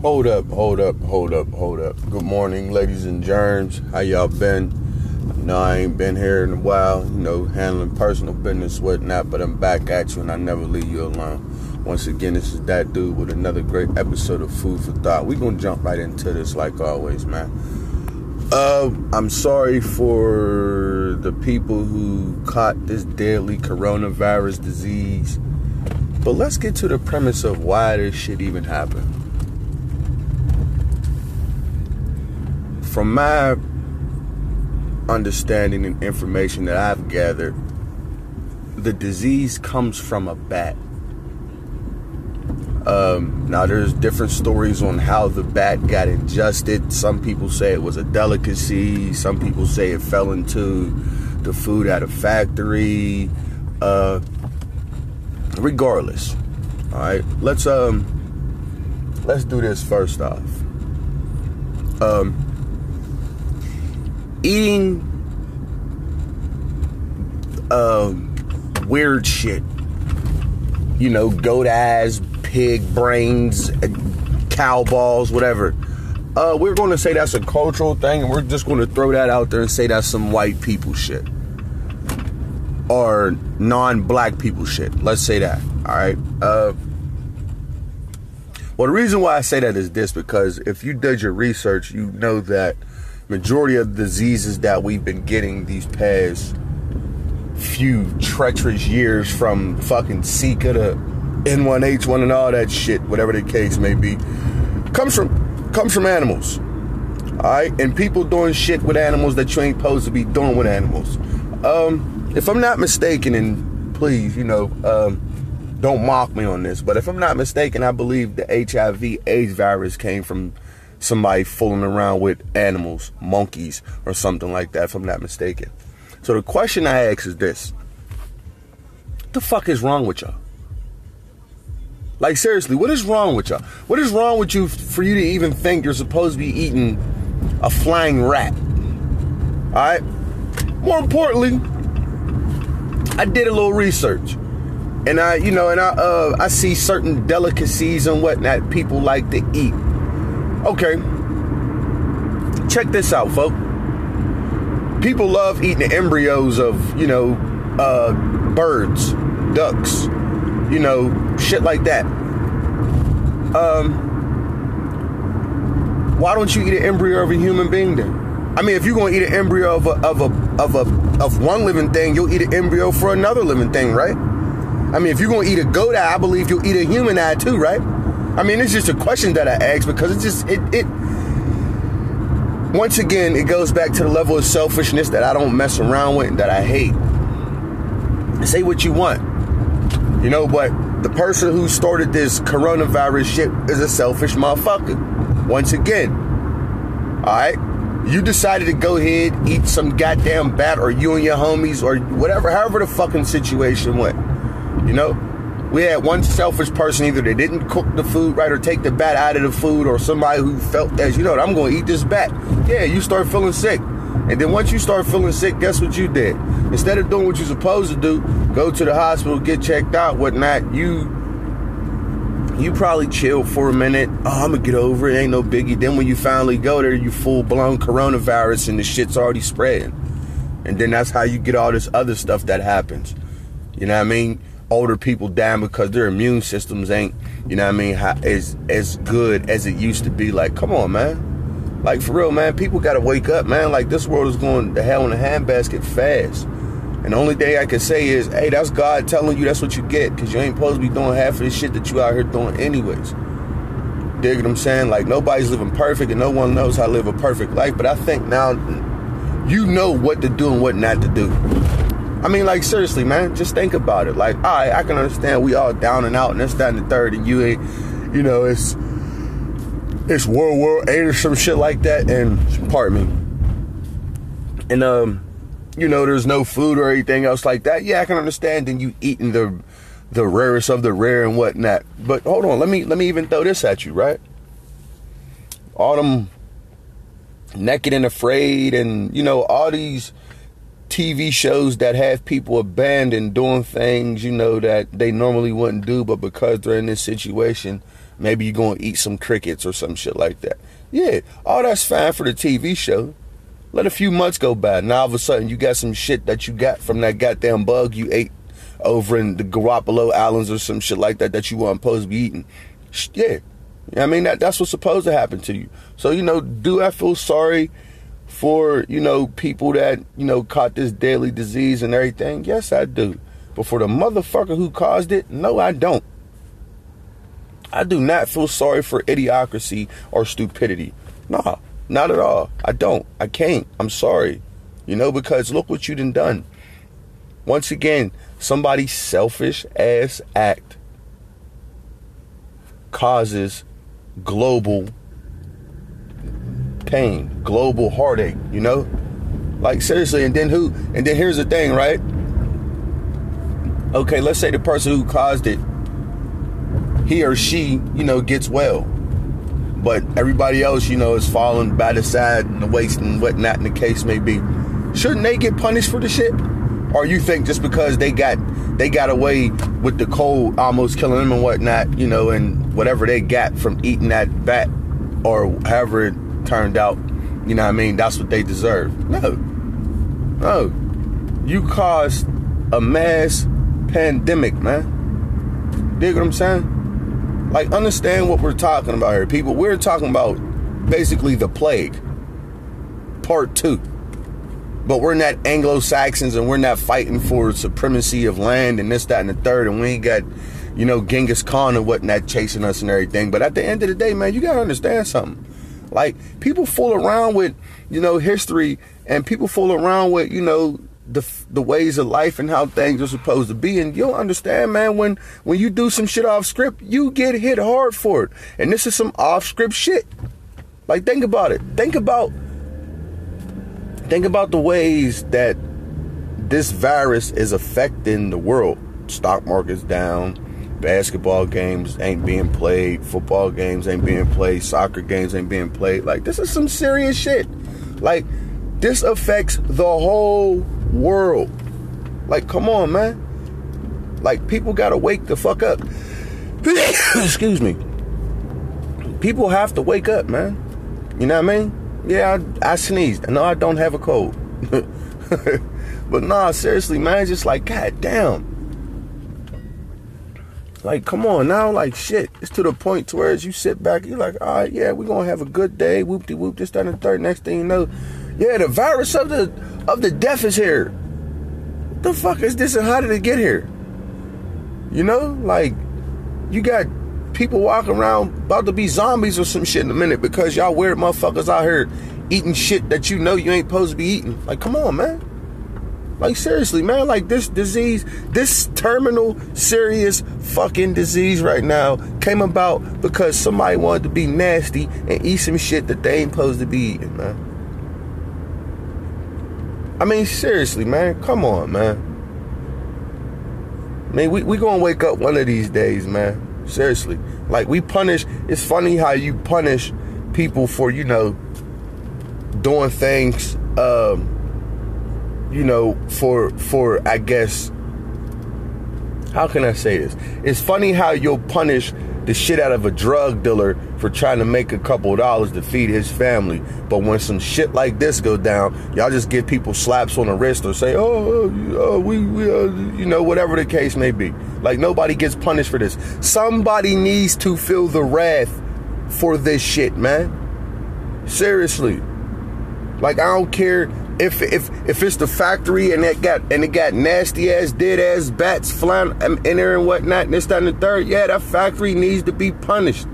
Hold up, hold up, hold up, hold up. Good morning, ladies and germs. How y'all been? No, I ain't been here in a while, you know, handling personal business, whatnot, but I'm back at you and I never leave you alone. Once again, this is that dude with another great episode of Food for Thought. We're gonna jump right into this like always, man. Uh, I'm sorry for the people who caught this deadly coronavirus disease, but let's get to the premise of why this shit even happened. From my understanding and information that I've gathered, the disease comes from a bat. Um, now, there's different stories on how the bat got ingested. Some people say it was a delicacy. Some people say it fell into the food at a factory. Uh, regardless, all right. Let's um, let's do this first off. Um, eating uh, weird shit. You know, goat eyes, pig brains, cow balls, whatever. Uh, we're going to say that's a cultural thing, and we're just going to throw that out there and say that's some white people shit. Or non black people shit. Let's say that. All right. Uh, well, the reason why I say that is this because if you did your research, you know that majority of the diseases that we've been getting these past few treacherous years from fucking Zika to N1H1 and all that shit, whatever the case may be, comes from comes from animals. Alright? And people doing shit with animals that you ain't supposed to be doing with animals. Um, if I'm not mistaken, and please, you know, um, don't mock me on this, but if I'm not mistaken, I believe the HIV AIDS virus came from somebody fooling around with animals, monkeys, or something like that, if I'm not mistaken. So the question I ask is this What the fuck is wrong with y'all? Like, seriously, what is wrong with y'all? What is wrong with you for you to even think you're supposed to be eating a flying rat? Alright? More importantly, I did a little research. And I, you know, and I uh I see certain delicacies and whatnot people like to eat. Okay. Check this out, folks. People love eating embryos of, you know, uh, birds, ducks, you know, shit like that. Um, why don't you eat an embryo of a human being then? I mean, if you're gonna eat an embryo of a of a of a of one living thing, you'll eat an embryo for another living thing, right? I mean, if you're gonna eat a goat eye, I believe you'll eat a human eye too, right? I mean, it's just a question that I ask because it's just it it. Once again, it goes back to the level of selfishness that I don't mess around with, and that I hate. Say what you want, you know, but the person who started this coronavirus shit is a selfish motherfucker. Once again, all right. You decided to go ahead, eat some goddamn bat, or you and your homies, or whatever, however the fucking situation went. You know, we had one selfish person either they didn't cook the food right or take the bat out of the food or somebody who felt that you know i'm going to eat this bat. Yeah you start feeling sick. And then once you start feeling sick guess what you did? Instead of doing what you're supposed to do go to the hospital get checked out whatnot you you probably chill for a minute oh i'm gonna get over it ain't no biggie then when you finally go there you full-blown coronavirus and the shit's already spreading and then that's how you get all this other stuff that happens you know what i mean older people dying because their immune systems ain't, you know what I mean, as as good as it used to be. Like, come on, man. Like for real, man. People gotta wake up, man. Like this world is going to hell in a handbasket fast. And the only thing I can say is, hey, that's God telling you that's what you get, because you ain't supposed to be doing half of this shit that you out here doing anyways. Dig what I'm saying? Like nobody's living perfect and no one knows how to live a perfect life. But I think now you know what to do and what not to do. I mean, like seriously, man, just think about it. Like, all right, I can understand we all down and out, and that, and the third, and you ain't, you know, it's it's World War Eight or some shit like that, and pardon me, and um, you know, there's no food or anything else like that. Yeah, I can understand. Then you eating the the rarest of the rare and whatnot. But hold on, let me let me even throw this at you, right? All them naked and afraid, and you know, all these TV shows that have people abandoned doing things, you know, that they normally wouldn't do, but because they're in this situation, maybe you're gonna eat some crickets or some shit like that. Yeah, all that's fine for the TV show. Let a few months go by. Now all of a sudden you got some shit that you got from that goddamn bug you ate over in the Galapagos Islands or some shit like that that you weren't supposed to be eating. Yeah. I mean that that's what's supposed to happen to you. So, you know, do I feel sorry for, you know, people that, you know, caught this deadly disease and everything? Yes, I do. But for the motherfucker who caused it, no, I don't. I do not feel sorry for idiocracy or stupidity. Nah. Not at all. I don't. I can't. I'm sorry. You know, because look what you done done. Once again, somebody's selfish ass act causes global pain, global heartache, you know? Like seriously, and then who and then here's the thing, right? Okay, let's say the person who caused it, he or she, you know, gets well but everybody else, you know, is falling by the side and the waist and whatnot, and the case may be. Shouldn't they get punished for the shit? Or you think just because they got they got away with the cold almost killing them and whatnot, you know, and whatever they got from eating that bat or however it turned out, you know what I mean, that's what they deserve. No. No. You caused a mass pandemic, man. Dig what I'm saying? Like, understand what we're talking about here, people. We're talking about basically the plague, part two. But we're not Anglo Saxons and we're not fighting for supremacy of land and this, that, and the third. And we ain't got, you know, Genghis Khan and whatnot chasing us and everything. But at the end of the day, man, you got to understand something. Like, people fool around with, you know, history and people fool around with, you know, the the ways of life and how things are supposed to be. And you'll understand man when when you do some shit off script you get hit hard for it. And this is some off script shit. Like think about it. Think about think about the ways that this virus is affecting the world. Stock market's down basketball games ain't being played football games ain't being played soccer games ain't being played. Like this is some serious shit. Like this affects the whole world. Like, come on, man. Like, people gotta wake the fuck up. Excuse me. People have to wake up, man. You know what I mean? Yeah, I, I sneezed. No, I don't have a cold. but nah, seriously, man, just like, god damn. Like, come on now, like shit. It's to the point to where as you sit back, you're like, all right, yeah, we're gonna have a good day, whoop de whoop, this, that, and the third. Next thing you know, yeah, the virus of the of the death is here. What the fuck is this and how did it get here? You know, like you got people walking around about to be zombies or some shit in a minute because y'all weird motherfuckers out here eating shit that you know you ain't supposed to be eating. Like, come on, man. Like seriously, man, like this disease, this terminal serious fucking disease right now came about because somebody wanted to be nasty and eat some shit that they ain't supposed to be eating, man. I mean, seriously, man. Come on, man. I mean, we we gonna wake up one of these days, man. Seriously. Like we punish. It's funny how you punish people for you know doing things. Um, you know, for for I guess. How can I say this? It's funny how you'll punish the shit out of a drug dealer for trying to make a couple dollars to feed his family. But when some shit like this go down, y'all just give people slaps on the wrist or say, "Oh, uh, we, we uh, you know, whatever the case may be." Like nobody gets punished for this. Somebody needs to feel the wrath for this shit, man. Seriously. Like I don't care if if if it's the factory and it got and it got nasty ass dead ass bats flying um, in there and whatnot, and this, and the third, yeah, that factory needs to be punished.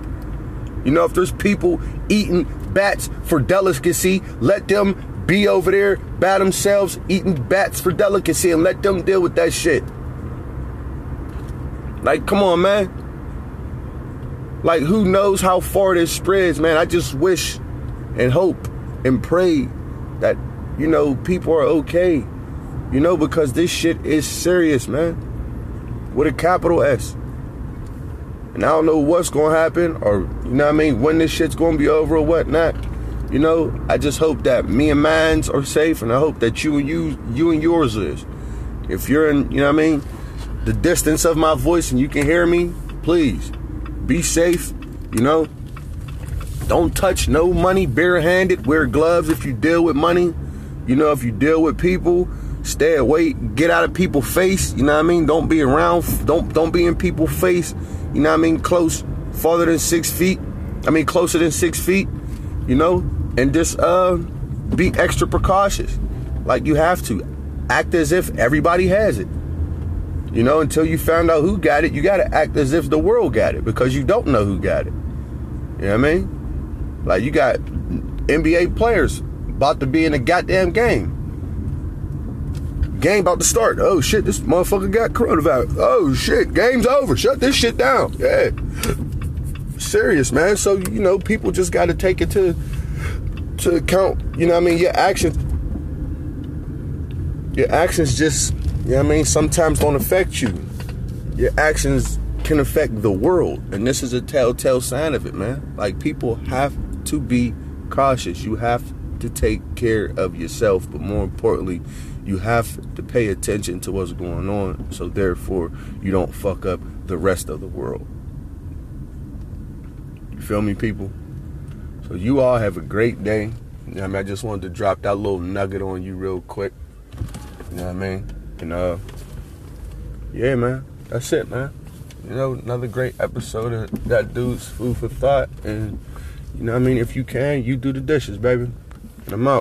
You know, if there's people eating bats for delicacy, let them be over there by themselves eating bats for delicacy and let them deal with that shit. Like, come on, man. Like, who knows how far this spreads, man? I just wish and hope and pray that, you know, people are okay. You know, because this shit is serious, man. With a capital S. And I don't know what's gonna happen or you know what I mean, when this shit's gonna be over or whatnot. You know, I just hope that me and mine's are safe and I hope that you and you you and yours is. If you're in, you know what I mean, the distance of my voice and you can hear me, please be safe, you know. Don't touch no money barehanded. Wear gloves if you deal with money. You know, if you deal with people, stay away, get out of people's face. You know what I mean? Don't be around. Don't don't be in people's face. You know what I mean? Close, farther than six feet. I mean, closer than six feet. You know, and just uh, be extra precautious, like you have to. Act as if everybody has it. You know, until you found out who got it, you got to act as if the world got it because you don't know who got it. You know what I mean? Like you got NBA players about to be in a goddamn game. Game about to start. Oh shit, this motherfucker got coronavirus. Oh shit, game's over. Shut this shit down. Yeah. Serious, man. So, you know, people just got to take it to to account. You know what I mean? Your actions your actions just, you know what I mean, sometimes don't affect you. Your actions can affect the world. And this is a telltale sign of it, man. Like people have to be cautious. You have to take care of yourself, but more importantly, you have to pay attention to what's going on so therefore you don't fuck up the rest of the world. You feel me, people? So you all have a great day. I mean, I just wanted to drop that little nugget on you real quick. You know what I mean? And uh yeah, man. That's it, man. You know, another great episode of that dude's food for thought. And you know what I mean? If you can, you do the dishes, baby. I'm out.